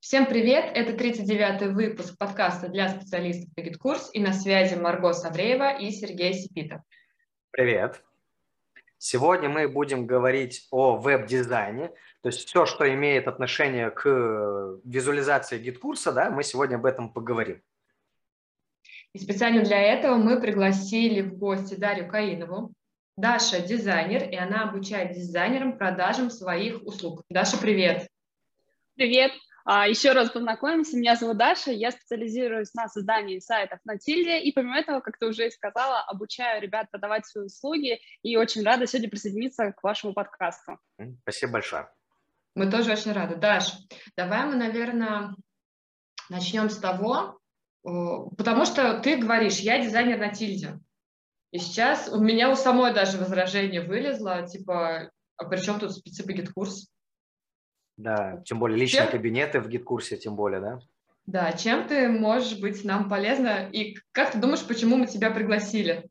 Всем привет! Это 39-й выпуск подкаста для специалистов по GetCourse и на связи Марго Савреева и Сергей Сипитов. Привет! Сегодня мы будем говорить о веб-дизайне, то есть все, что имеет отношение к визуализации GetCourse а, да, мы сегодня об этом поговорим. И специально для этого мы пригласили в гости Дарью Каинову. Даша – дизайнер, и она обучает дизайнеров продажам своих услуг. Даша, привет! Привет! А, Еще раз познакомимся. Меня зовут Даша, я специализируюсь на создании сайтов на Тильде, и помимо этого, как ты уже сказала, обучаю ребят продавать свои услуги, и очень рада сегодня присоединиться к вашему подкасту. Спасибо большое. Мы тоже очень рады. Даш, давай мы, наверное, начнем с того, потому что ты говоришь, я дизайнер на Тильде. И сейчас у меня у самой даже возражение вылезло, типа, а при чем тут специфика GetCourse? Да, тем более личные чем... кабинеты в GetCourse е, тем более, да? Да, чем ты можешь быть нам полезна? И как ты думаешь, почему мы тебя пригласили?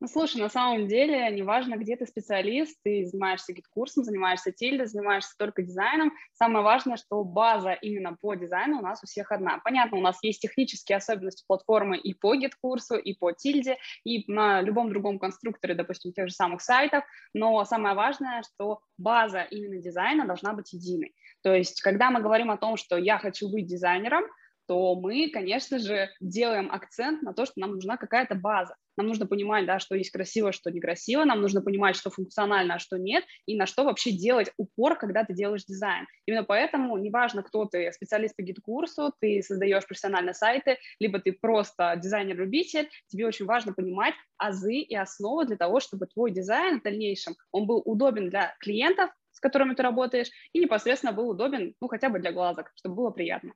Ну, слушай, на самом деле, неважно, где ты специалист, ты занимаешься GetCourse ом, занимаешься тильдой, занимаешься только дизайном. Самое важное, что база именно по дизайну у нас у всех одна. Понятно, у нас есть технические особенности платформы и по GetCourse у, и по тильде, и на любом другом конструкторе, допустим, тех же самых сайтов, но самое важное, что база именно дизайна должна быть единой. То есть, когда мы говорим о том, что я хочу быть дизайнером, то мы, конечно же, делаем акцент на то, что нам нужна какая-то база. Нам нужно понимать, да, что есть красиво, что некрасиво, нам нужно понимать, что функционально, а что нет, и на что вообще делать упор, когда ты делаешь дизайн. Именно поэтому неважно, кто ты, специалист по GetCourse у, ты создаешь профессиональные сайты, либо ты просто дизайнер-любитель, тебе очень важно понимать азы и основы для того, чтобы твой дизайн в дальнейшем, он был удобен для клиентов, с которыми ты работаешь, и непосредственно был удобен, ну, хотя бы для глазок, чтобы было приятно.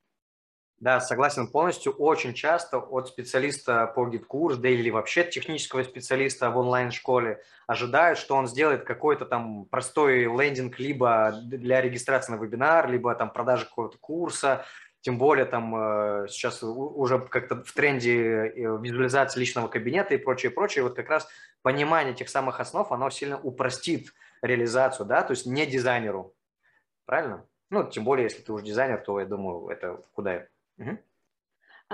Да, согласен полностью. Очень часто от специалиста по GetCourse, да или вообще технического специалиста в онлайн-школе ожидают, что он сделает какой-то там простой лендинг либо для регистрации на вебинар, либо там продажи какого-то курса, тем более там э, сейчас уже как-то в тренде э, визуализации личного кабинета и прочее, прочее. Вот как раз понимание тех самых основ, оно сильно упростит реализацию, да, то есть не дизайнеру. Правильно? Ну, тем более, если ты уже дизайнер, то я думаю, это куда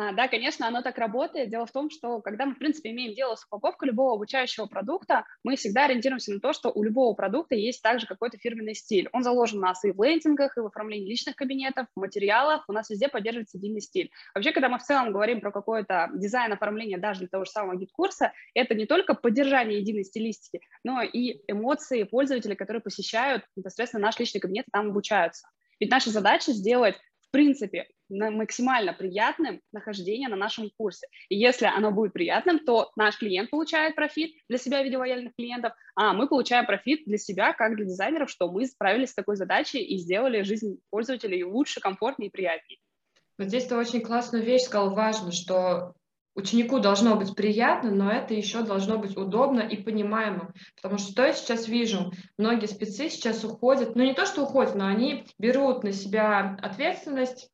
А, да, конечно, оно так работает. Дело в том, что когда мы, в принципе, имеем дело с упаковкой любого обучающего продукта, мы всегда ориентируемся на то, что у любого продукта есть также какой-то фирменный стиль. Он заложен у нас и в лендингах, и в оформлении личных кабинетов, в материалах. У нас везде поддерживается единый стиль. Вообще, когда мы в целом говорим про какой-то дизайн оформления даже для того же самого GetCourse а, это не только поддержание единой стилистики, но и эмоции пользователей, которые посещают непосредственно наш личный кабинет и там обучаются. Ведь наша задача сделать в принципе, максимально приятным нахождение на нашем курсе. И если оно будет приятным, то наш клиент получает профит для себя в виде лояльных клиентов, а мы получаем профит для себя, как для дизайнеров, что мы справились с такой задачей и сделали жизнь пользователей лучше, комфортнее и приятнее. Вот здесь ты очень классную вещь сказал, важно, что ученику должно быть приятно, но это еще должно быть удобно и понимаемо. Потому что что я сейчас вижу, многие спецы сейчас уходят, ну не то, что уходят, но они берут на себя ответственность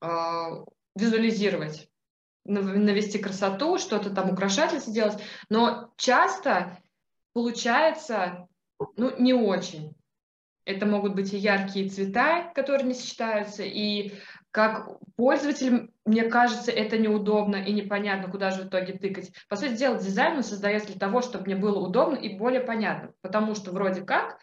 э, визуализировать, навести красоту, что-то там украшать сделать, но часто получается ну, не очень. Это могут быть и яркие цвета, которые не сочетаются, и как пользователь, мне кажется, это неудобно и непонятно, куда же в итоге тыкать. По сути дела, дизайн он создается для того, чтобы мне было удобно и более понятно, потому что вроде как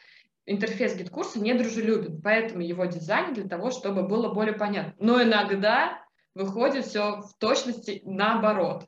интерфейс GetCourse а не дружелюбен, поэтому его дизайн для того, чтобы было более понятно. Но иногда выходит все в точности наоборот.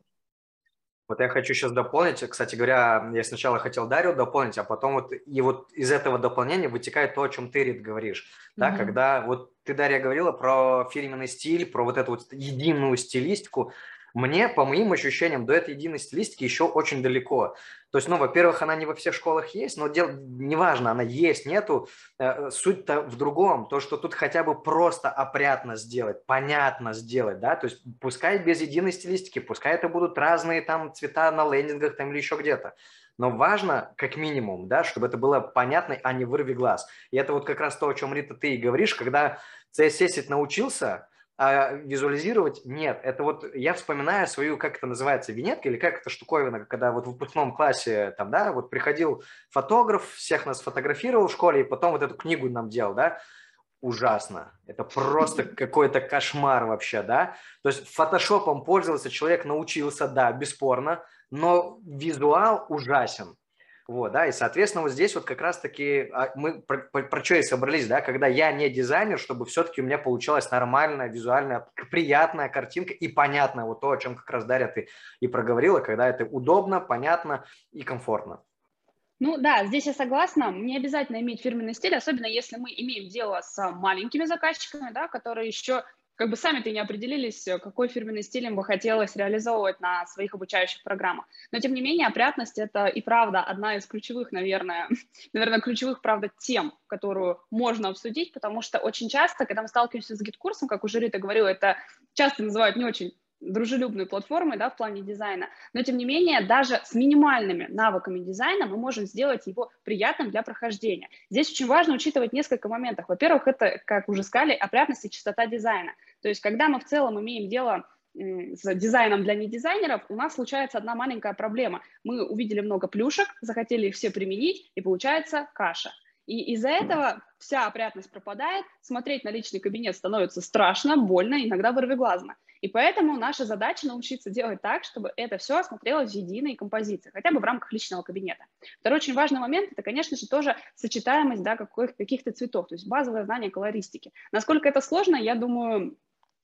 Вот я хочу сейчас дополнить. Кстати говоря, я сначала хотел Дарью дополнить, а потом вот и вот из этого дополнения вытекает то, о чем ты, Рит, говоришь. Mm-hmm. Да, когда вот ты, Дарья, говорила про фирменный стиль, про вот эту вот единую стилистику. Мне, по моим ощущениям, до этой единой стилистики еще очень далеко. То есть, ну, во-первых, она не во всех школах есть, но дело, неважно, она есть, нету. Э, суть-то в другом, то, что тут хотя бы просто опрятно сделать, понятно сделать, да, то есть пускай без единой стилистики, пускай это будут разные там цвета на лендингах там или еще где-то. Но важно, как минимум, да, чтобы это было понятно, а не вырви глаз. И это вот как раз то, о чем, Рита, ты и говоришь, когда CSS научился, а визуализировать нет. Это вот я вспоминаю свою, как это называется, винетка или как это штуковина, когда вот в выпускном классе там, да, вот приходил фотограф, всех нас фотографировал в школе, и потом вот эту книгу нам делал, да. ужасно. Это просто какой-то кошмар вообще, да? То есть фотошопом пользоваться человек научился, да, бесспорно, но визуал ужасен. Вот, да, и, соответственно, вот здесь вот как раз-таки а, мы про, про, про что и собрались, да, когда я не дизайнер, чтобы все-таки у меня получалась нормальная, визуальная, приятная картинка и понятная, вот то, о чем как раз Дарья ты и проговорила, когда это удобно, понятно и комфортно. Ну да, здесь я согласна. Не обязательно иметь фирменный стиль, особенно если мы имеем дело с маленькими заказчиками, да, которые еще как бы сами-то не определились, какой фирменный стиль им бы хотелось реализовывать на своих обучающих программах. Но, тем не менее, опрятность – это и правда одна из ключевых, наверное, наверное, ключевых, правда, тем, которую можно обсудить, потому что очень часто, когда мы сталкиваемся с GetCourse ом, как уже Рита говорила, это часто называют не очень дружелюбной платформой да, в плане дизайна, но тем не менее даже с минимальными навыками дизайна мы можем сделать его приятным для прохождения. Здесь очень важно учитывать несколько моментов. Во-первых, это, как уже сказали, опрятность и чистота дизайна. То есть когда мы в целом имеем дело с дизайном для недизайнеров, у нас случается одна маленькая проблема. Мы увидели много плюшек, захотели их все применить, и получается каша. И из-за этого вся опрятность пропадает, смотреть на личный кабинет становится страшно, больно, иногда вырвиглазно. И поэтому наша задача научиться делать так, чтобы это все смотрелось в единой композиции, хотя бы в рамках личного кабинета. Второй очень важный момент – это, конечно же, тоже сочетаемость да, каких-то цветов, то есть базовое знание колористики. Насколько это сложно, я думаю,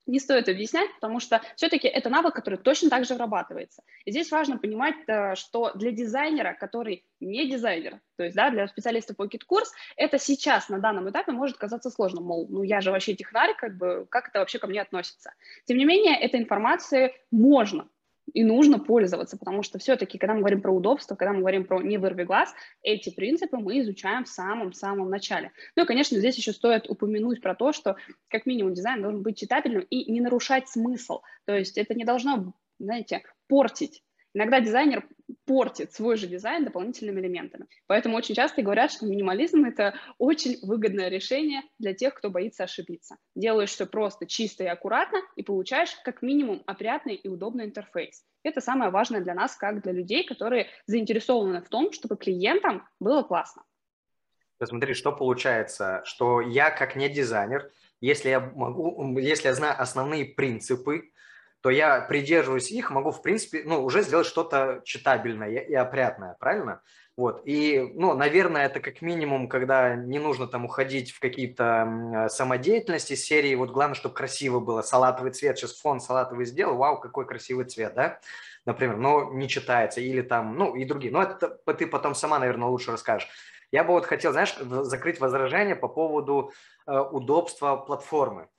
не стоит объяснять, потому что все-таки это навык, который точно так же вырабатывается. И здесь важно понимать, э, что для дизайнера, который не дизайнер, то есть да, для специалиста по кит-курс, это сейчас на данном этапе может казаться сложным, мол, ну я же вообще технарь, как бы, как это вообще ко мне относится. Тем не менее, этой информации можно и нужно пользоваться, потому что все-таки, когда мы говорим про удобство, когда мы говорим про не вырви глаз, эти принципы мы изучаем в самом-самом начале. Ну и, конечно, здесь еще стоит упомянуть про то, что как минимум дизайн должен быть читабельным и не нарушать смысл. То есть это не должно, знаете, портить Иногда дизайнер портит свой же дизайн дополнительными элементами. Поэтому очень часто говорят, что минимализм – это очень выгодное решение для тех, кто боится ошибиться. Делаешь все просто, чисто и аккуратно, и получаешь как минимум опрятный и удобный интерфейс. Это самое важное для нас, как для людей, которые заинтересованы в том, чтобы клиентам было классно. Смотри, что получается, что я как не дизайнер, если я могу, если я знаю основные принципы, то я придерживаюсь их, могу, в принципе, ну, уже сделать что-то читабельное и опрятное, правильно? Вот, и, ну, наверное, это как минимум, когда не нужно там уходить в какие-то самодеятельности серии, вот главное, чтобы красиво было, салатовый цвет, сейчас фон салатовый сделал, вау, какой красивый цвет, да, например, но не читается, или там, ну, и другие, но это ты потом сама, наверное, лучше расскажешь. Я бы вот хотел, знаешь, закрыть возражение по поводу э, удобства платформы.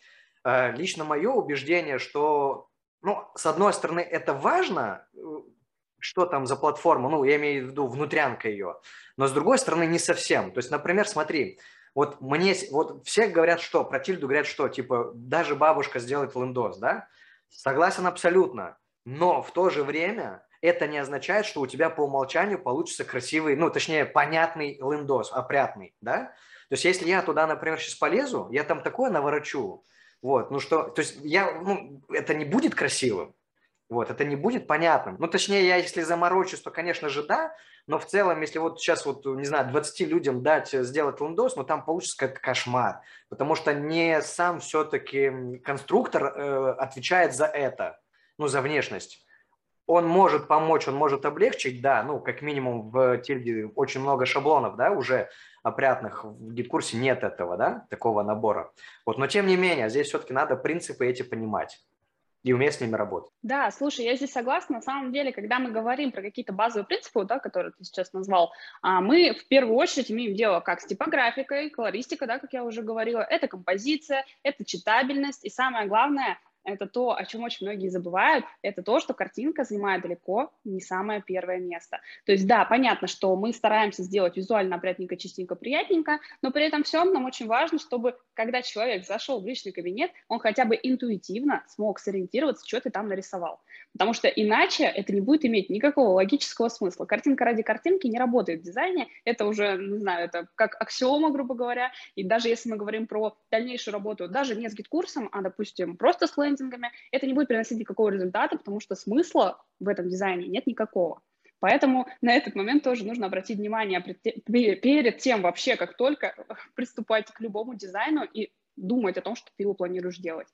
Э, лично мое убеждение, что ну, с одной стороны, это важно, э, что там за платформа, ну, я имею в виду внутрянка ее, но с другой стороны, не совсем. То есть, например, смотри, вот мне, вот все говорят что, про тильду говорят что, типа, даже бабушка сделает лендос, да? Согласен абсолютно, но в то же время это не означает, что у тебя по умолчанию получится красивый, ну, точнее, понятный лендос, опрятный, да? То есть, если я туда, например, сейчас полезу, я там такое наворочу, вот, ну что, то есть я, ну, это не будет красивым, вот, это не будет понятным. Ну, точнее, я если заморочусь, то, конечно же, да, но в целом, если вот сейчас вот, не знаю, 20 людям дать э, сделать лендос, ну, там получится как кошмар, потому что не сам все-таки конструктор э, отвечает за это, ну, за внешность. Он может помочь, он может облегчить, да, ну, как минимум в Тильде очень много шаблонов, да, уже опрятных, в гид-курсе нет этого, да, такого набора. Вот, но тем не менее, здесь все-таки надо принципы эти понимать и уметь с ними работать. Да, слушай, я здесь согласна. На самом деле, когда мы говорим про какие-то базовые принципы, да, которые ты сейчас назвал, а, мы в первую очередь имеем дело как с типографикой, колористика, да, как я уже говорила, это композиция, это читабельность, и самое главное, это то, о чем очень многие забывают, это то, что картинка занимает далеко не самое первое место. То есть, да, понятно, что мы стараемся сделать визуально опрятненько, чистенько, приятненько, но при этом всем нам очень важно, чтобы, когда человек зашел в личный кабинет, он хотя бы интуитивно смог сориентироваться, что ты там нарисовал. Потому что иначе это не будет иметь никакого логического смысла. Картинка ради картинки не работает в дизайне, это уже, не знаю, это как аксиома, грубо говоря, и даже если мы говорим про дальнейшую работу, даже не с GetCourse ом, а, допустим, просто с лендингами, это не будет приносить никакого результата, потому что смысла в этом дизайне нет никакого. Поэтому на этот момент тоже нужно обратить внимание перед тем вообще, как только приступать к любому дизайну и думать о том, что ты его планируешь делать.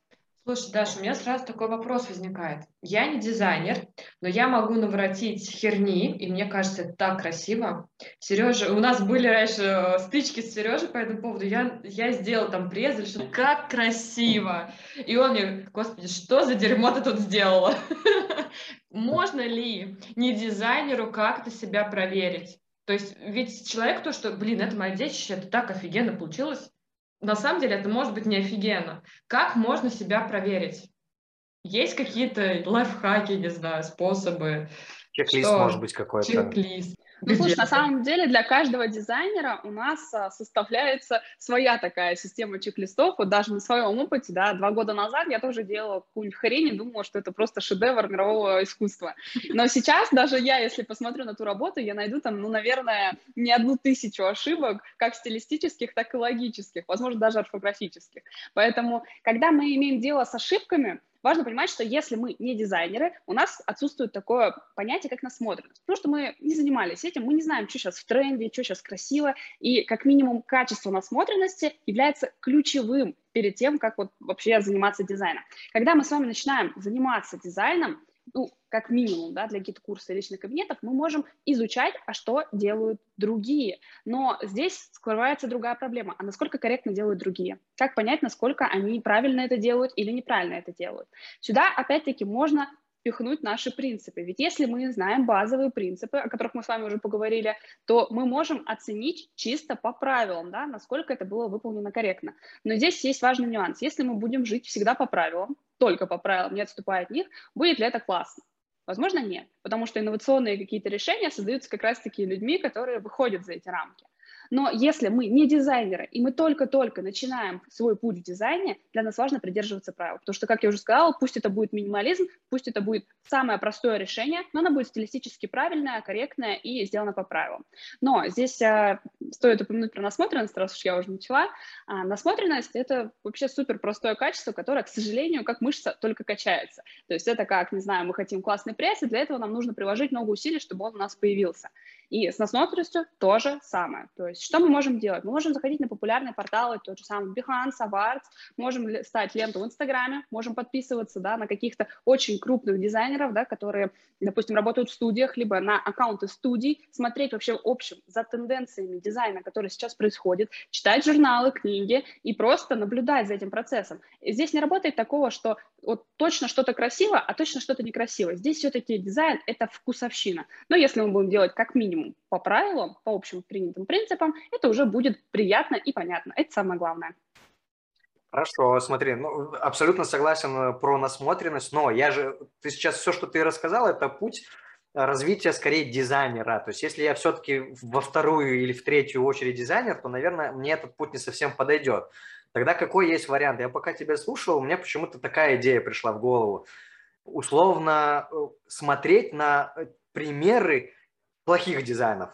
Слушай, Даша, у меня сразу такой вопрос возникает. Я не дизайнер, но я могу наворотить херни, и мне кажется, это так красиво. Сережа, у нас были раньше э, стычки с Сережей по этому поводу. Я, я сделала там презель, что как красиво. И он мне, господи, что за дерьмо ты тут сделала? Можно ли не дизайнеру как-то себя проверить? То есть ведь человек то, что, блин, это моя детище, это так офигенно получилось, на самом деле это может быть не офигенно. Как можно себя проверить? Есть какие-то лайфхаки, не знаю, способы? Чек-лист может быть какой-то. Чек-лист. Ну, слушай, на самом деле для каждого дизайнера у нас а, составляется своя такая система чек-листов. Вот даже на своем опыте, да, два года назад я тоже делала какую-нибудь хрень и думала, что это просто шедевр мирового искусства. Но сейчас даже я, если посмотрю на ту работу, я найду там, ну, наверное, не одну тысячу ошибок, как стилистических, так и логических, возможно, даже орфографических. Поэтому, когда мы имеем дело с ошибками, важно понимать, что если мы не дизайнеры, у нас отсутствует такое понятие, как насмотренность, потому что мы не занимались этим, мы не знаем, что сейчас в тренде, что сейчас красиво, и как минимум качество насмотренности является ключевым перед тем, как вот вообще заниматься дизайном. Когда мы с вами начинаем заниматься дизайном, ну, как минимум, да, для GetCourse а личных кабинетов, мы можем изучать, а что делают другие. Но здесь скрывается другая проблема. А насколько корректно делают другие? Как понять, насколько они правильно это делают или неправильно это делают? Сюда, опять-таки, можно впихнуть наши принципы. Ведь если мы знаем базовые принципы, о которых мы с вами уже поговорили, то мы можем оценить чисто по правилам, да, насколько это было выполнено корректно. Но здесь есть важный нюанс. Если мы будем жить всегда по правилам, только по правилам, не отступая от них, будет ли это классно? Возможно, нет, потому что инновационные какие-то решения создаются как раз-таки людьми, которые выходят за эти рамки. Но если мы не дизайнеры, и мы только-только начинаем свой путь в дизайне, для нас важно придерживаться правил. Потому что, как я уже сказала, пусть это будет минимализм, пусть это будет самое простое решение, но оно будет стилистически правильное, корректное и сделано по правилам. Но здесь а, стоит упомянуть про насмотренность, раз уж я уже начала. А, насмотренность — это вообще супер простое качество, которое, к сожалению, как мышца, только качается. То есть это как, не знаю, мы хотим классный пресс, и для этого нам нужно приложить много усилий, чтобы он у нас появился. И с насмотренностью то же самое. То есть что мы можем делать? Мы можем заходить на популярные порталы, тот же самый Behance, Awards, можем ставить ленту в Инстаграме, можем подписываться да, на каких-то очень крупных дизайнеров, да, которые, допустим, работают в студиях, либо на аккаунты студий, смотреть вообще в общем за тенденциями дизайна, который сейчас происходит, читать журналы, книги и просто наблюдать за этим процессом. И здесь не работает такого, что вот точно что-то красиво, а точно что-то некрасиво. Здесь все-таки дизайн – это вкусовщина. Но если мы будем делать как минимум по правилам, по общим принятым принципам, это уже будет приятно и понятно. Это самое главное. Хорошо, смотри, ну, абсолютно согласен э, про насмотренность, но я же, ты сейчас все, что ты рассказал, это путь развития скорее дизайнера. То есть если я все-таки во вторую или в третью очередь дизайнер, то, наверное, мне этот путь не совсем подойдет. Тогда какой есть вариант? Я пока тебя слушал, мне почему-то такая идея пришла в голову. Условно э, смотреть на э, примеры плохих дизайнов.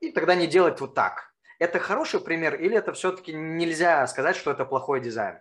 И тогда не делать вот так. Это хороший пример или это все-таки нельзя сказать, что это плохой дизайн?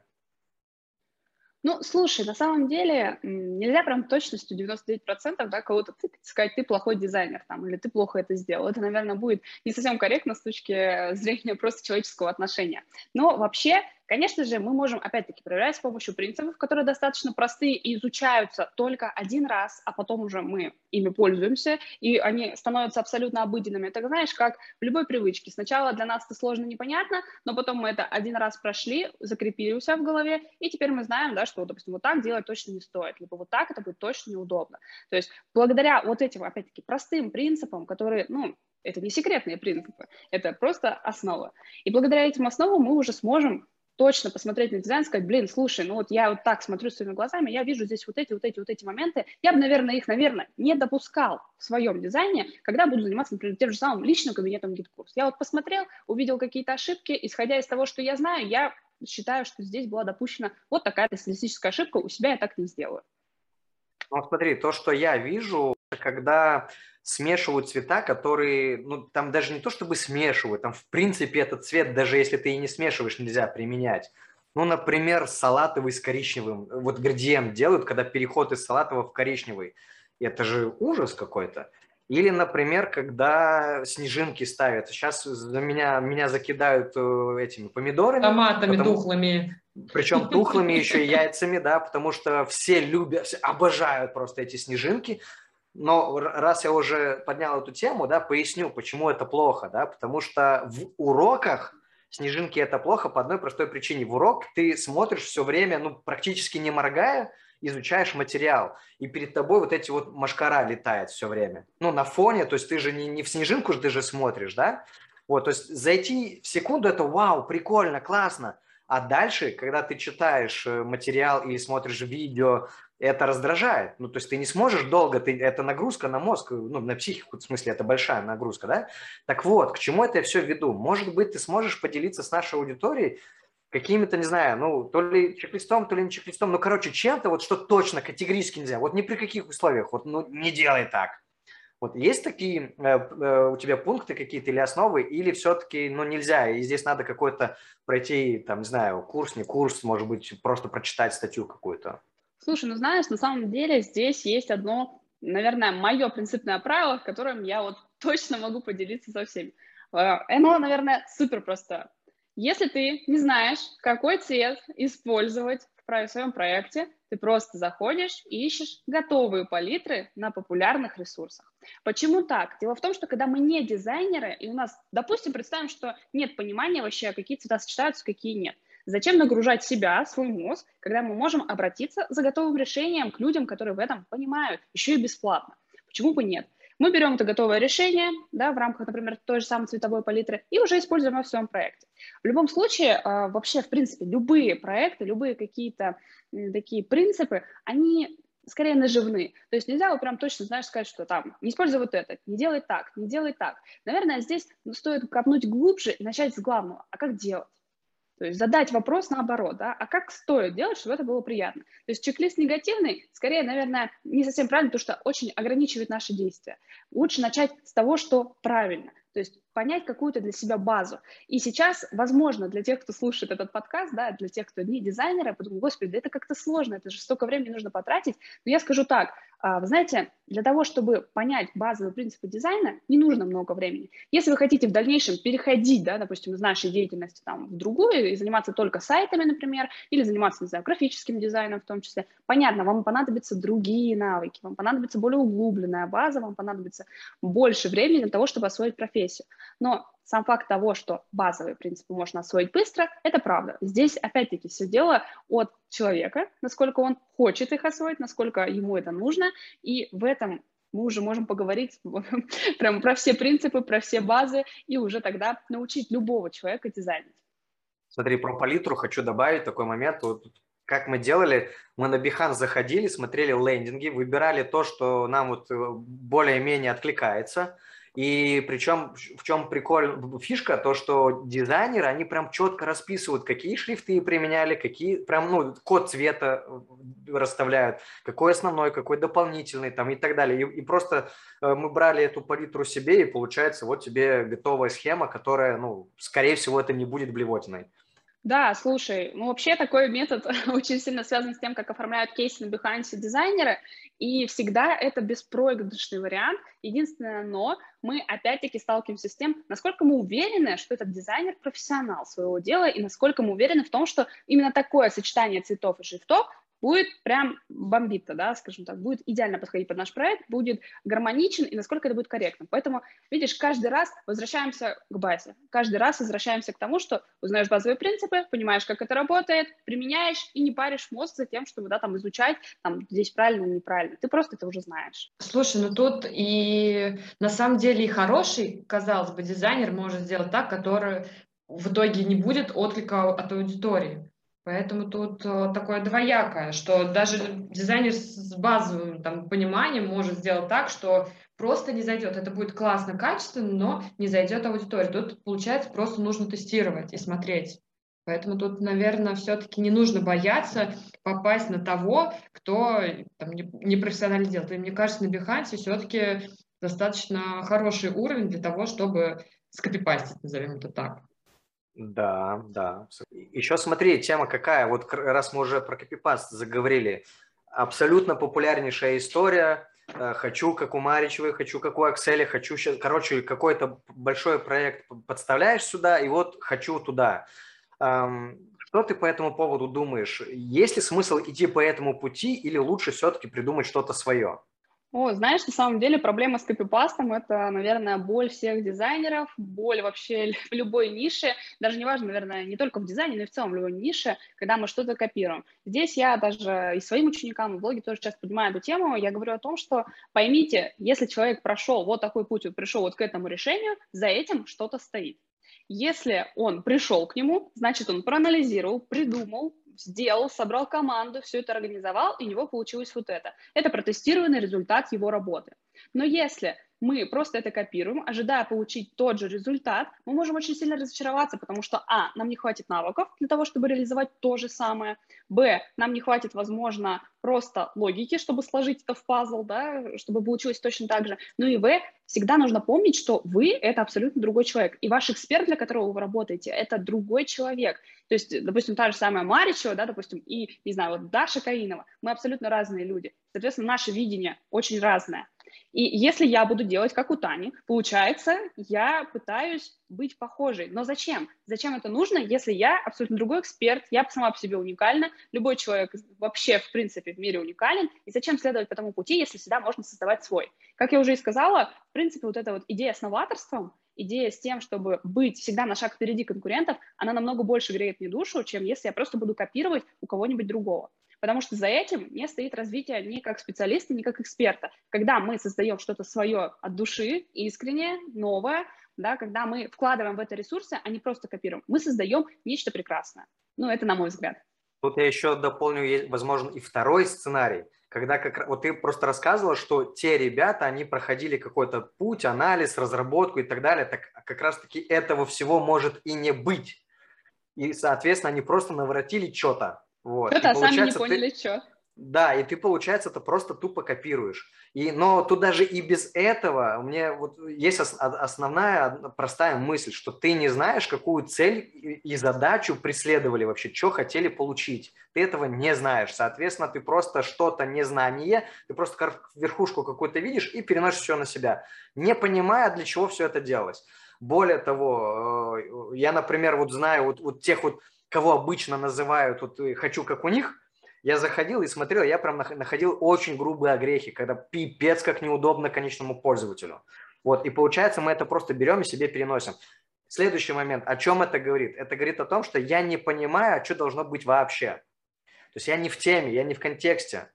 Ну, слушай, на самом деле нельзя прям точностью 99% да, кого-то сказать, ты плохой дизайнер там, или ты плохо это сделал. Это, наверное, будет не совсем корректно с точки зрения просто человеческого отношения. Но вообще Конечно же, мы можем, опять-таки, проверять с помощью принципов, которые достаточно простые и изучаются только один раз, а потом уже мы ими пользуемся, и они становятся абсолютно обыденными. Это, знаешь, как в любой привычке. Сначала для нас это сложно, непонятно, но потом мы это один раз прошли, закрепили у себя в голове, и теперь мы знаем, да, что, допустим, вот так делать точно не стоит, либо вот так это будет точно неудобно. То есть благодаря вот этим, опять-таки, простым принципам, которые, ну, это не секретные принципы, это просто основа. И благодаря этим основам мы уже сможем точно посмотреть на дизайн, сказать, блин, слушай, ну вот я вот так смотрю своими глазами, я вижу здесь вот эти, вот эти, вот эти моменты, я бы, наверное, их, наверное, не допускал в своем дизайне, когда буду заниматься, например, тем же самым личным кабинетом GetCourse. Я вот посмотрел, увидел какие-то ошибки, исходя из того, что я знаю, я считаю, что здесь была допущена вот такая-то стилистическая ошибка, у себя я так не сделаю. Ну, смотри, то, что я вижу, когда смешивают цвета, которые, ну, там даже не то чтобы смешивают, там, в принципе, этот цвет, даже если ты и не смешиваешь, нельзя применять. Ну, например, салатовый с коричневым. Вот градиент делают, когда переход из салатового в коричневый. Это же ужас какой-то. Или, например, когда снежинки ставят. Сейчас меня, меня закидают э, этими помидорами. Томатами потому, тухлыми. Причем тухлыми еще и яйцами, да, потому что все любят, все обожают просто эти снежинки. Но раз я уже поднял эту тему, да, поясню, почему это плохо, да, потому что в уроках снежинки это плохо по одной простой причине. В урок ты смотришь все время, ну, практически не моргая, изучаешь материал, и перед тобой вот эти вот машкара летает все время. Ну, на фоне, то есть ты же не, не в снежинку же ты же смотришь, да? Вот, то есть зайти в секунду – это вау, прикольно, классно. А дальше, когда ты читаешь э, материал или смотришь видео, это раздражает. Ну, то есть ты не сможешь долго, ты, это нагрузка на мозг, ну, на психику, в смысле, это большая нагрузка, да? Так вот, к чему это я все веду? Может быть, ты сможешь поделиться с нашей аудиторией какими-то, не знаю, ну, то ли чек-листом, то ли не чек-листом, ну, короче, чем-то, вот что точно, категорически нельзя, вот ни при каких условиях, вот, ну, не делай так. Вот есть такие э, э, у тебя пункты какие-то или основы, или все-таки, ну, нельзя, и здесь надо какой-то пройти, там, не знаю, курс, не курс, может быть, просто прочитать статью какую-то? Слушай, ну, знаешь, на самом деле здесь есть одно, наверное, мое принципное правило, которым я вот точно могу поделиться со всеми. Э, оно, наверное, супер просто. Если ты не знаешь, какой цвет использовать в своем проекте, ты просто заходишь и ищешь готовые палитры на популярных ресурсах. Почему так? Дело в том, что когда мы не дизайнеры, и у нас, допустим, представим, что нет понимания вообще, какие цвета сочетаются, какие нет. Зачем нагружать себя, свой мозг, когда мы можем обратиться за готовым решением к людям, которые в этом понимают, еще и бесплатно? Почему бы нет? Мы берем это готовое решение да, в рамках, например, той же самой цветовой палитры и уже используем его в своем проекте. В любом случае, а, вообще, в принципе, любые проекты, любые какие-то такие принципы, они скорее наживны. То есть нельзя вот прям точно, знаешь, сказать, что там не используй вот это, не делай так, не делай так. Наверное, здесь стоит копнуть глубже и начать с главного. А как делать? То есть задать вопрос наоборот, да, а как стоит делать, чтобы это было приятно. То есть чек-лист негативный, скорее, наверное, не совсем правильно, потому что очень ограничивает наши действия. Лучше начать с того, что правильно. То есть понять какую-то для себя базу. И сейчас, возможно, для тех, кто слушает этот подкаст, да, для тех, кто не дизайнеры, подумают, господи, да это как-то сложно, это же столько времени нужно потратить. Но я скажу так, а, вы знаете, для того, чтобы понять базовые принципы дизайна, не нужно много времени. Если вы хотите в дальнейшем переходить, да, допустим, из нашей деятельности там, в другую и заниматься только сайтами, например, или заниматься, не знаю, графическим дизайном в том числе, понятно, вам понадобятся другие навыки, вам понадобится более углубленная база, вам понадобится больше времени для того, чтобы освоить профессию. Но сам факт того, что базовые принципы можно освоить быстро, это правда. Здесь, опять-таки, все дело от человека, насколько он хочет их освоить, насколько ему это нужно, и в этом мы уже можем поговорить прям про все принципы, про все базы, и уже тогда научить любого человека дизайнить. Смотри, про палитру хочу добавить такой момент. Вот как мы делали, мы на Behance заходили, смотрели лендинги, выбирали то, что нам вот э, более-менее откликается – и причем в чем прикольная фишка, то что дизайнеры, они прям четко расписывают, какие шрифты применяли, какие, прям, ну, код цвета э, расставляют, какой основной, какой дополнительный там и так далее. И, и просто э, мы брали эту палитру себе, и получается вот тебе готовая схема, которая, ну, скорее всего, это не будет блевотиной. Да, слушай, ну вообще такой метод очень сильно связан с тем, как оформляют кейсы на Behance дизайнеры, и всегда это беспроигрышный вариант. Единственное но, мы опять-таки сталкиваемся с тем, насколько мы уверены, что этот дизайнер профессионал своего дела, и насколько мы уверены в том, что именно такое сочетание цветов и шрифтов будет прям бомбито, да, скажем так, будет идеально подходить под наш проект, будет гармоничен и насколько это будет корректно. Поэтому, видишь, каждый раз возвращаемся к базе, каждый раз возвращаемся к тому, что узнаешь базовые принципы, понимаешь, как это работает, применяешь и не паришь мозг за тем, чтобы, да, там, изучать, там, здесь правильно, неправильно. Ты просто это уже знаешь. Слушай, ну тут и на самом деле и хороший, казалось бы, дизайнер может сделать так, который в итоге не будет отклика от аудитории. Поэтому тут э, такое двоякое, что даже дизайнер с базовым там, пониманием может сделать так, что просто не зайдет. Это будет классно, качественно, но не зайдет аудитория. Тут, получается, просто нужно тестировать и смотреть. Поэтому тут, наверное, все-таки не нужно бояться попасть на того, кто там, не, не профессионально делает. И мне кажется, на Behance все-таки достаточно хороший уровень для того, чтобы скопипастить, назовем это так. Да, да. Еще смотри, тема какая. Вот раз мы уже про копипаст заговорили. Абсолютно популярнейшая история. э, хочу как у Маричевой, хочу как у Акселя, хочу сейчас, короче, какой-то большой проект подставляешь сюда, и вот хочу туда. Что ты по этому поводу думаешь? Есть ли смысл идти по этому пути или лучше все-таки придумать что-то свое? О, знаешь, на самом деле проблема с копипастом – это, наверное, боль всех дизайнеров, боль вообще в любой нише, даже не важно, наверное, не только в дизайне, но и в целом в любой нише, когда мы что-то копируем. Здесь я даже и своим ученикам в блоге тоже часто поднимаю эту тему, я говорю о том, что поймите, если человек прошел вот такой путь, вот пришел вот к этому решению, за этим что-то стоит. Если он пришел к нему, значит, он проанализировал, придумал, сделал, собрал команду, все это организовал, и у него получилось вот это. Это протестированный результат его работы. Но если мы просто это копируем, ожидая получить тот же результат, мы можем очень сильно разочароваться, потому что, а, нам не хватит навыков для того, чтобы реализовать то же самое, б, нам не хватит, возможно, просто логики, чтобы сложить это в пазл, да, чтобы получилось точно так же, ну и в, всегда нужно помнить, что вы — это абсолютно другой человек, и ваш эксперт, для которого вы работаете, это другой человек. То есть, допустим, та же самая Маричева, да, допустим, и, не знаю, вот Даша Каинова, мы абсолютно разные люди. Соответственно, наше видение очень разное. И если я буду делать как у Тани, получается, я пытаюсь быть похожей. Но зачем? Зачем это нужно, если я абсолютно другой эксперт, я сама по себе уникальна, любой человек вообще, в принципе, в мире уникален, и зачем следовать по тому пути, если всегда можно создавать свой? Как я уже и сказала, в принципе, вот эта вот идея с новаторством, идея с тем, чтобы быть всегда на шаг впереди конкурентов, она намного больше греет мне душу, чем если я просто буду копировать у кого-нибудь другого потому что за этим не стоит развитие ни как специалиста, ни как эксперта. Когда мы создаем что-то свое от души, искреннее, новое, да, когда мы вкладываем в это ресурсы, а не просто копируем, мы создаем нечто прекрасное. Ну, это на мой взгляд. Тут я еще дополню, возможно, и второй сценарий, когда как вот ты просто рассказывала, что те ребята, они проходили какой-то путь, анализ, разработку и так далее, так как раз-таки этого всего может и не быть. И, соответственно, они просто наворотили что-то, вот. Что-то, а сами не поняли, ты... что. Да, и ты, получается, это просто тупо копируешь. И, но тут даже и без этого у меня вот есть основная простая мысль, что ты не знаешь, какую цель и задачу преследовали вообще, что хотели получить. Ты этого не знаешь. Соответственно, ты просто что-то незнание, ты просто верхушку какую-то видишь и переносишь все на себя, не понимая, для чего все это делалось. Более того, э, я, например, вот знаю вот, вот тех вот кого обычно называют вот э, «хочу как у них», я заходил и смотрел, я прям находил очень грубые огрехи, когда пипец как неудобно конечному пользователю. Вот, и получается, мы это просто берем и себе переносим. Следующий момент. О чем это говорит? Это говорит о том, что я не понимаю, а что должно быть вообще. То есть я не в теме, я не в контексте.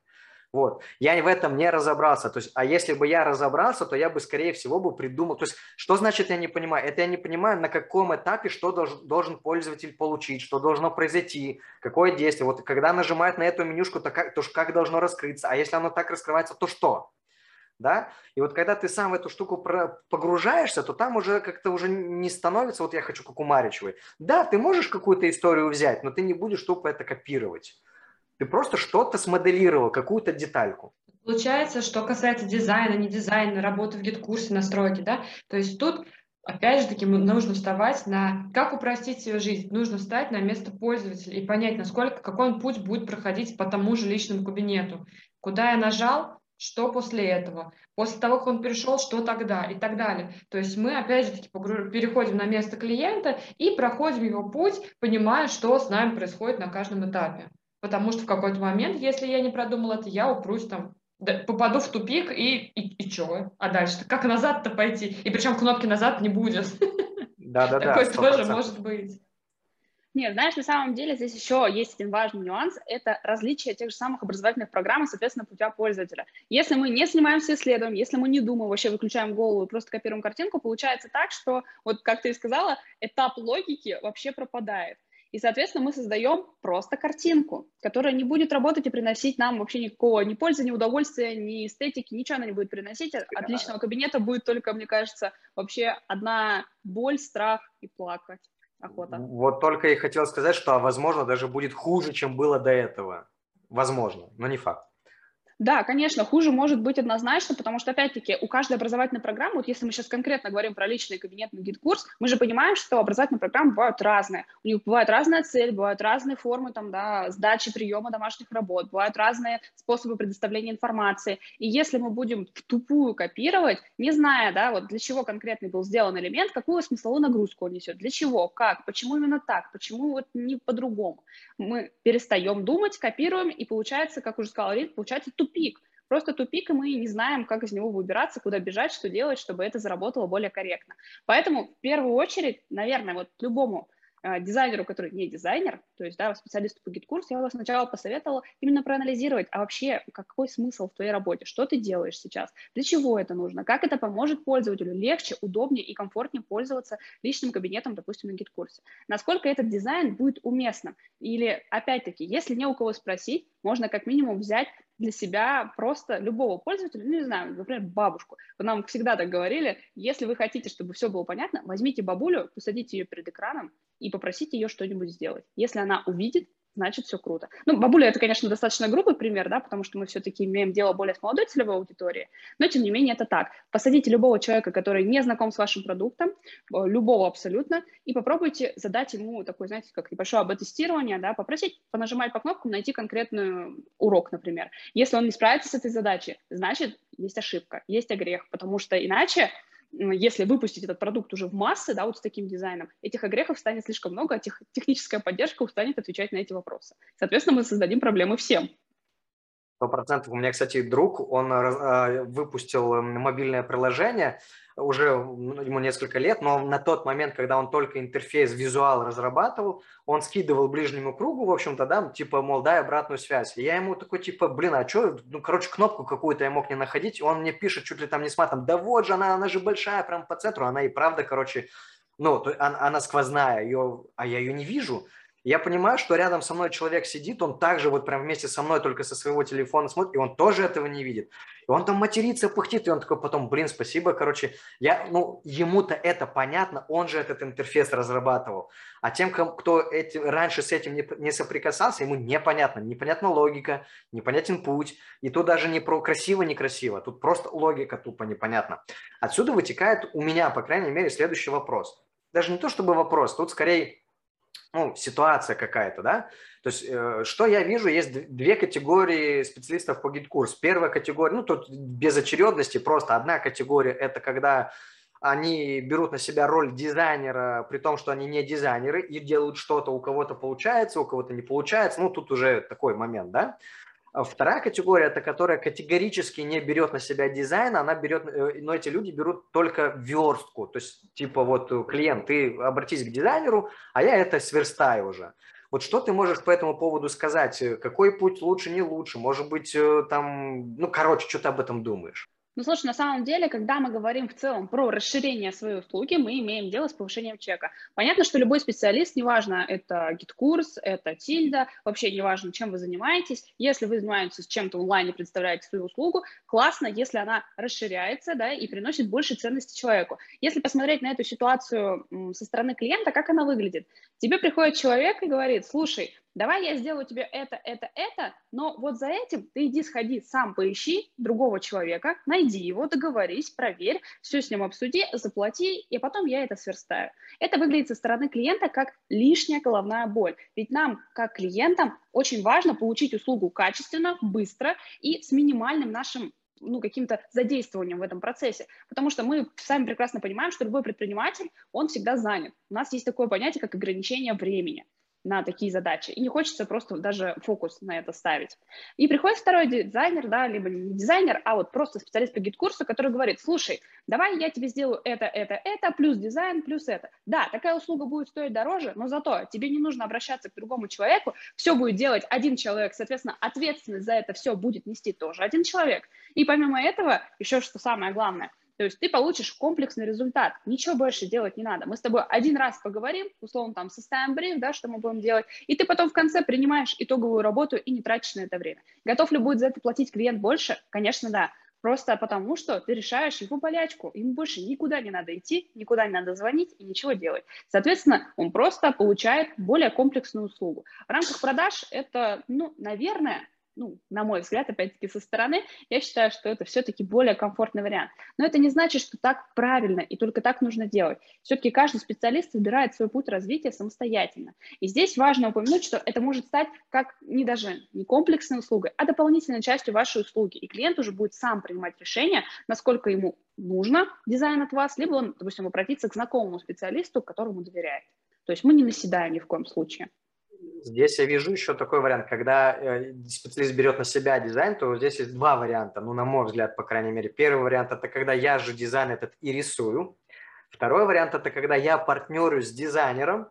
Вот. Я в этом не разобрался. То есть, а если бы я разобрался, то я бы, скорее всего, бы придумал. То есть, что значит я не понимаю? Это я не понимаю, на каком этапе что должен, должен пользователь получить, что должно произойти, какое действие. Вот когда нажимает на эту менюшку, то как, то как должно раскрыться? А если оно так раскрывается, то что? Да? И вот когда ты сам в эту штуку погружаешься, то там уже как-то уже не становится, вот я хочу как у Маричевой. Да, ты можешь какую-то историю взять, но ты не будешь тупо это копировать. Ты просто что-то смоделировал, какую-то детальку. Получается, что касается дизайна, не дизайна, работы в гид-курсе, настройки, да, то есть тут опять же таки нужно вставать на, как упростить себе жизнь, нужно встать на место пользователя и понять, насколько, какой он путь будет проходить по тому же личному кабинету. Куда я нажал, что после этого, после того, как он перешел, что тогда и так далее. То есть мы, опять же таки, переходим на место клиента и проходим его путь, понимая, что с нами происходит на каждом этапе. Потому что в какой-то момент, если я не продумал это, я упрусь там, попаду в тупик и, и, и что? А дальше как назад-то пойти? И причем кнопки назад не будет. Да-да-да. Такое тоже может быть. Нет, знаешь, на самом деле здесь еще есть один важный нюанс, это различие тех же самых образовательных программ и, соответственно, путя пользователя. Если мы не занимаемся исследованием, если мы не думаем, вообще выключаем голову и просто копируем картинку, получается так, что, вот как ты и сказала, этап логики вообще пропадает. И, соответственно, мы создаем просто картинку, которая не будет работать и приносить нам вообще никакого ни пользы, ни удовольствия, ни эстетики, ничего она не будет приносить. От личного кабинета будет только, мне кажется, вообще одна боль, страх и плакать. Охота. Вот только и хотел сказать, что, возможно, даже будет хуже, чем было до этого. Возможно, но не факт. Да, конечно, хуже может быть однозначно, потому что, опять-таки, у каждой образовательной программы, вот если мы сейчас конкретно говорим про личный кабинет на GetCourse, мы же понимаем, что образовательные программы бывают разные. У них бывает разная цель, бывают разные формы там, да, сдачи, приема домашних работ, бывают разные способы предоставления информации. И если мы будем в тупую копировать, не зная, да, вот для чего конкретный был сделан элемент, какую смысловую нагрузку он несет, для чего, как, почему именно так, почему вот не по-другому, мы перестаем думать, копируем, и получается, как уже сказала Рит, получается тупик тупик. Просто тупик, и мы не знаем, как из него выбираться, куда бежать, что делать, чтобы это заработало более корректно. Поэтому в первую очередь, наверное, вот любому дизайнеру, который не дизайнер, то есть, да, специалисту по GetCourse у, я бы сначала посоветовала именно проанализировать, а вообще какой смысл в твоей работе, что ты делаешь сейчас, для чего это нужно, как это поможет пользователю легче, удобнее и комфортнее пользоваться личным кабинетом, допустим, на GetCourse е. Насколько этот дизайн будет уместным. Или, опять-таки, если не у кого спросить, можно как минимум взять для себя просто любого пользователя, ну, не знаю, например, бабушку. Нам всегда так говорили, если вы хотите, чтобы все было понятно, возьмите бабулю, посадите ее перед экраном и попросите ее что-нибудь сделать. Если она увидит, значит, все круто. Ну, бабуля – это, конечно, достаточно грубый пример, да, потому что мы все-таки имеем дело более с молодой целевой аудиторией, но, тем не менее, это так. Посадите любого человека, который не знаком с вашим продуктом, э, любого абсолютно, и попробуйте задать ему такое, знаете, как небольшое АБ-тестирование, да, попросить понажимать по кнопкам, найти конкретный урок, например. Если он не справится с этой задачей, значит, есть ошибка, есть огрех, потому что иначе если выпустить этот продукт уже в массы, да, вот с таким дизайном, этих огрехов станет слишком много, а тех, техническая поддержка устанет отвечать на эти вопросы. Соответственно, мы создадим проблемы всем. Сто процентов. У меня, кстати, друг, он э, выпустил мобильное приложение, уже ему несколько лет, но на тот момент, когда он только интерфейс визуал разрабатывал, он скидывал ближнему кругу, в общем-то, да, типа, мол, дай обратную связь. И я ему такой, типа, блин, а что, ну, короче, кнопку какую-то я мог не находить, он мне пишет чуть ли там не с матом, да вот же она, она же большая, прям по центру, она и правда, короче, ну, она, она сквозная, ее, а я ее не вижу. Я понимаю, что рядом со мной человек сидит, он также вот прям вместе со мной только со своего телефона смотрит, и он тоже этого не видит. И он там матерится, пыхтит, и он такой потом, блин, спасибо, короче, я, ну, ему-то это понятно, он же этот интерфейс разрабатывал. А тем, кто эти, раньше с этим не, не соприкасался, ему непонятно, непонятна логика, непонятен путь. И тут даже не про красиво-некрасиво, тут просто логика тупо непонятна. Отсюда вытекает у меня, по крайней мере, следующий вопрос. Даже не то чтобы вопрос, тут скорее ну, ситуация какая-то, да. То есть, э, что я вижу, есть две категории специалистов по GetCourse. Первая категория, ну, тут без очередности, просто одна категория – это когда они берут на себя роль дизайнера, при том, что они не дизайнеры, и делают что-то, у кого-то получается, у кого-то не получается. Ну, тут уже такой момент, да. А вторая категория – это которая категорически не берет на себя дизайн, она берет, э, но эти люди берут только верстку. То есть, типа, вот э, клиент, ты обратись к дизайнеру, а я это сверстаю уже. Вот что ты можешь по этому поводу сказать? Какой путь лучше, не лучше? Может быть, э, там, ну, короче, что ты об этом думаешь? Ну, слушай, на самом деле, когда мы говорим в целом про расширение своей услуги, мы имеем дело с повышением чека. Понятно, что любой специалист, неважно, это GetCourse, это Tilda, вообще неважно, чем вы занимаетесь, если вы занимаетесь чем-то онлайн и представляете свою услугу, классно, если она расширяется, да, и приносит больше ценности человеку. Если посмотреть на эту ситуацию со стороны клиента, как она выглядит? Тебе приходит человек и говорит, слушай, давай я сделаю тебе это, это, это, но вот за этим ты иди сходи, сам поищи другого человека, найди его, договорись, проверь, все с ним обсуди, заплати, и потом я это сверстаю. Это выглядит со стороны клиента как лишняя головная боль. Ведь нам, как клиентам, очень важно получить услугу качественно, быстро и с минимальным нашим ну, каким-то задействованием в этом процессе. Потому что мы сами прекрасно понимаем, что любой предприниматель, он всегда занят. У нас есть такое понятие, как ограничение времени на такие задачи. И не хочется просто даже фокус на это ставить. И приходит второй дизайнер, да, либо не дизайнер, а вот просто специалист по GetCourse у, который говорит, слушай, давай я тебе сделаю это, это, это, плюс дизайн, плюс это. Да, такая услуга будет стоить дороже, но зато тебе не нужно обращаться к другому человеку, все будет делать один человек, соответственно, ответственность за это все будет нести тоже один человек. И помимо этого, еще что самое главное, то есть ты получишь комплексный результат, ничего больше делать не надо. Мы с тобой один раз поговорим, условно там составим бриф, да, что мы будем делать, и ты потом в конце принимаешь итоговую работу и не тратишь на это время. Готов ли будет за это платить клиент больше? Конечно, да. Просто потому, что ты решаешь его болячку, ему больше никуда не надо идти, никуда не надо звонить и ничего делать. Соответственно, он просто получает более комплексную услугу. В рамках продаж это, ну, наверное, ну, на мой взгляд, опять-таки со стороны, я считаю, что это все-таки более комфортный вариант. Но это не значит, что так правильно и только так нужно делать. Все-таки каждый специалист выбирает свой путь развития самостоятельно. И здесь важно упомянуть, что это может стать как не даже не комплексной услугой, а дополнительной частью вашей услуги. И клиент уже будет сам принимать решение, насколько ему нужно дизайн от вас, либо он, допустим, обратиться к знакомому специалисту, которому доверяет. То есть мы не наседаем ни в коем случае. Здесь я вижу еще такой вариант, когда э, специалист берет на себя дизайн, то здесь есть два варианта, ну, на мой взгляд, по крайней мере. Первый вариант – это когда я же дизайн этот и рисую. Второй вариант – это когда я партнерю с дизайнером,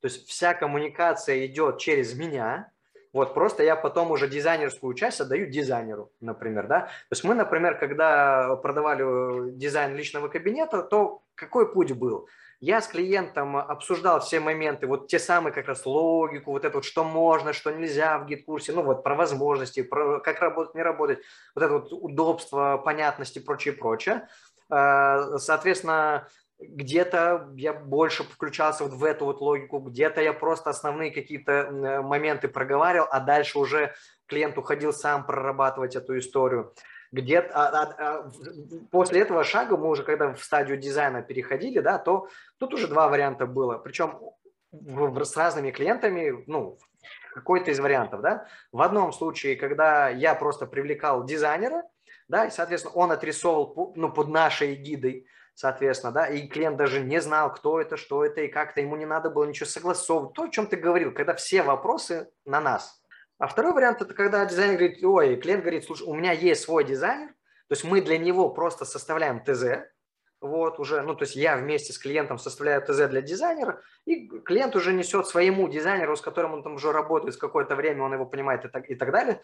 то есть вся коммуникация идет через меня, вот просто я потом уже дизайнерскую часть отдаю дизайнеру, например, да. То есть мы, например, когда продавали э, дизайн личного кабинета, то какой путь был? Я с клиентом обсуждал все моменты, вот те самые как раз логику, вот это вот, что можно, что нельзя в гид-курсе, ну вот про возможности, про как работать, не работать, вот это вот удобство, понятности прочее, прочее. А, соответственно, где-то я больше включался вот в эту вот логику, где-то я просто основные какие-то моменты проговаривал, а дальше уже клиент уходил сам прорабатывать эту историю где а, а, а, после этого шага мы уже, когда в стадию дизайна переходили, да, то тут уже два варианта было. Причем в, с разными клиентами, ну, какой-то из вариантов, да. В одном случае, когда я просто привлекал дизайнера, да, и, соответственно, он отрисовывал, ну, под нашей гидой, соответственно, да, и клиент даже не знал, кто это, что это, и как-то ему не надо было ничего согласовывать. То, о чем ты говорил, когда все вопросы на нас, а второй вариант – это когда дизайнер говорит, ой, клиент говорит, слушай, у меня есть свой дизайнер, то есть мы для него просто составляем ТЗ, вот уже, ну, то есть я вместе с клиентом составляю ТЗ для дизайнера, и клиент уже несет своему дизайнеру, с которым он там уже работает с какое-то время, он его понимает и так, и так далее,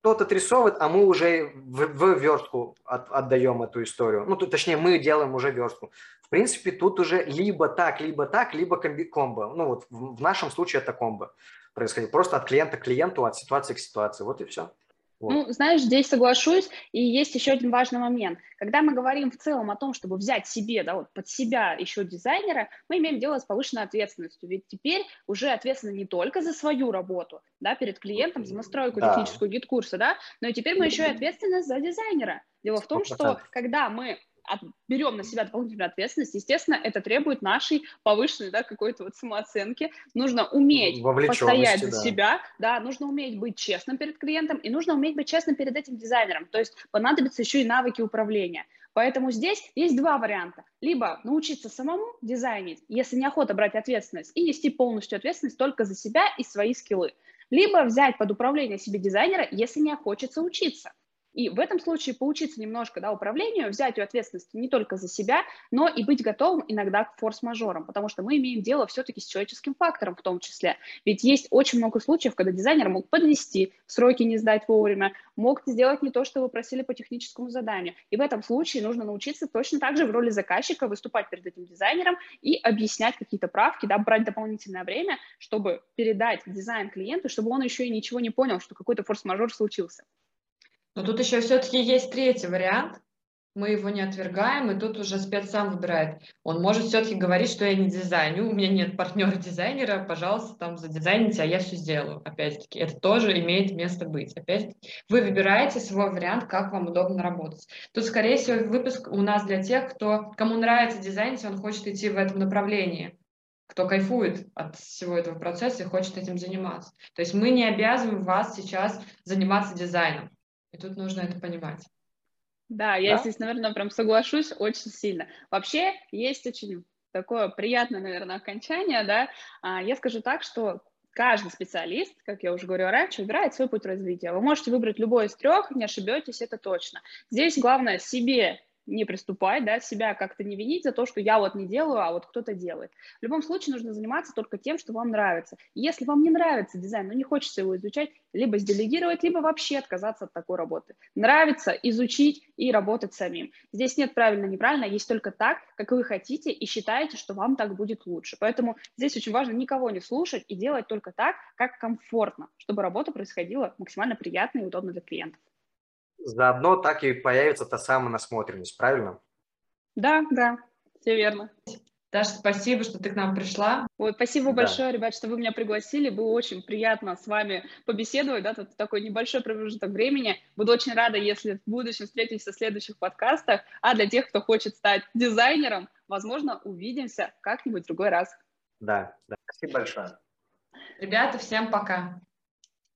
тот отрисовывает, а мы уже в, в верстку от, отдаем эту историю. Ну, то, точнее, мы делаем уже верстку. В принципе, тут уже либо так, либо так, либо комби, комбо. Ну, вот в, в нашем случае это комбо происходить. Просто от клиента к клиенту, от ситуации к ситуации. Вот и все. Вот. Ну, знаешь, здесь соглашусь, и есть еще один важный момент. Когда мы говорим в целом о том, чтобы взять себе, да, вот под себя еще дизайнера, мы имеем дело с повышенной ответственностью. Ведь теперь уже ответственны не только за свою работу, да, перед клиентом, за настройку да. техническую GetCourse а, да, но и теперь мы еще и ответственны за дизайнера. Дело в том, 100%. что когда мы берем на себя дополнительную ответственность, естественно, это требует нашей повышенной, да, какой-то вот самооценки. Нужно уметь постоять за да. себя, да, нужно уметь быть честным перед клиентом и нужно уметь быть честным перед этим дизайнером. То есть понадобятся еще и навыки управления. Поэтому здесь есть два варианта. Либо научиться самому дизайнить, если неохота брать ответственность, и нести полностью ответственность только за себя и свои скиллы. Либо взять под управление себе дизайнера, если не хочется учиться. И в этом случае поучиться немножко да, управлению, взять ответственность не только за себя, но и быть готовым иногда к форс-мажорам, потому что мы имеем дело все-таки с человеческим фактором в том числе. Ведь есть очень много случаев, когда дизайнер мог подвести, сроки не сдать вовремя, мог сделать не то, что вы просили по техническому заданию. И в этом случае нужно научиться точно так же в роли заказчика выступать перед этим дизайнером и объяснять какие-то правки, да, брать дополнительное время, чтобы передать дизайн клиенту, чтобы он еще и ничего не понял, что какой-то форс-мажор случился. Но тут еще все-таки есть третий вариант. Мы его не отвергаем, и тут уже спец сам выбирает. Он может все-таки говорить, что я не дизайню, у меня нет партнера-дизайнера, пожалуйста, там задизайните, а я все сделаю. Опять-таки, это тоже имеет место быть. Опять вы выбираете свой вариант, как вам удобно работать. Тут, скорее всего, выпуск у нас для тех, кто, кому нравится дизайнить, он хочет идти в этом направлении кто кайфует от всего этого процесса и хочет этим заниматься. То есть мы не обязываем вас сейчас заниматься дизайном. И тут нужно это понимать. Да, я да? здесь, наверное, прям соглашусь очень сильно. Вообще есть очень такое приятное, наверное, окончание, да. А, я скажу так, что каждый специалист, как я уже говорила раньше, выбирает свой путь развития. Вы можете выбрать любой из трех, не ошибетесь, это точно. Здесь главное себе не приступать, да, себя как-то не винить за то, что я вот не делаю, а вот кто-то делает. В любом случае нужно заниматься только тем, что вам нравится. если вам не нравится дизайн, но не хочется его изучать, либо сделегировать, либо вообще отказаться от такой работы. Нравится изучить и работать самим. Здесь нет правильно-неправильно, есть только так, как вы хотите и считаете, что вам так будет лучше. Поэтому здесь очень важно никого не слушать и делать только так, как комфортно, чтобы работа происходила максимально приятно и удобно для клиентов заодно так и появится та самая насмотренность, правильно? Да, да, все верно. Даша, спасибо, что ты к нам пришла. Ой, спасибо да. большое, ребят, что вы меня пригласили. Было очень приятно с вами побеседовать, да, тут такой небольшой промежуток времени. Буду очень рада, если в будущем встретимся в следующих подкастах. А для тех, кто хочет стать дизайнером, возможно, увидимся как-нибудь в другой раз. Да, да. Спасибо большое. Ребята, всем пока.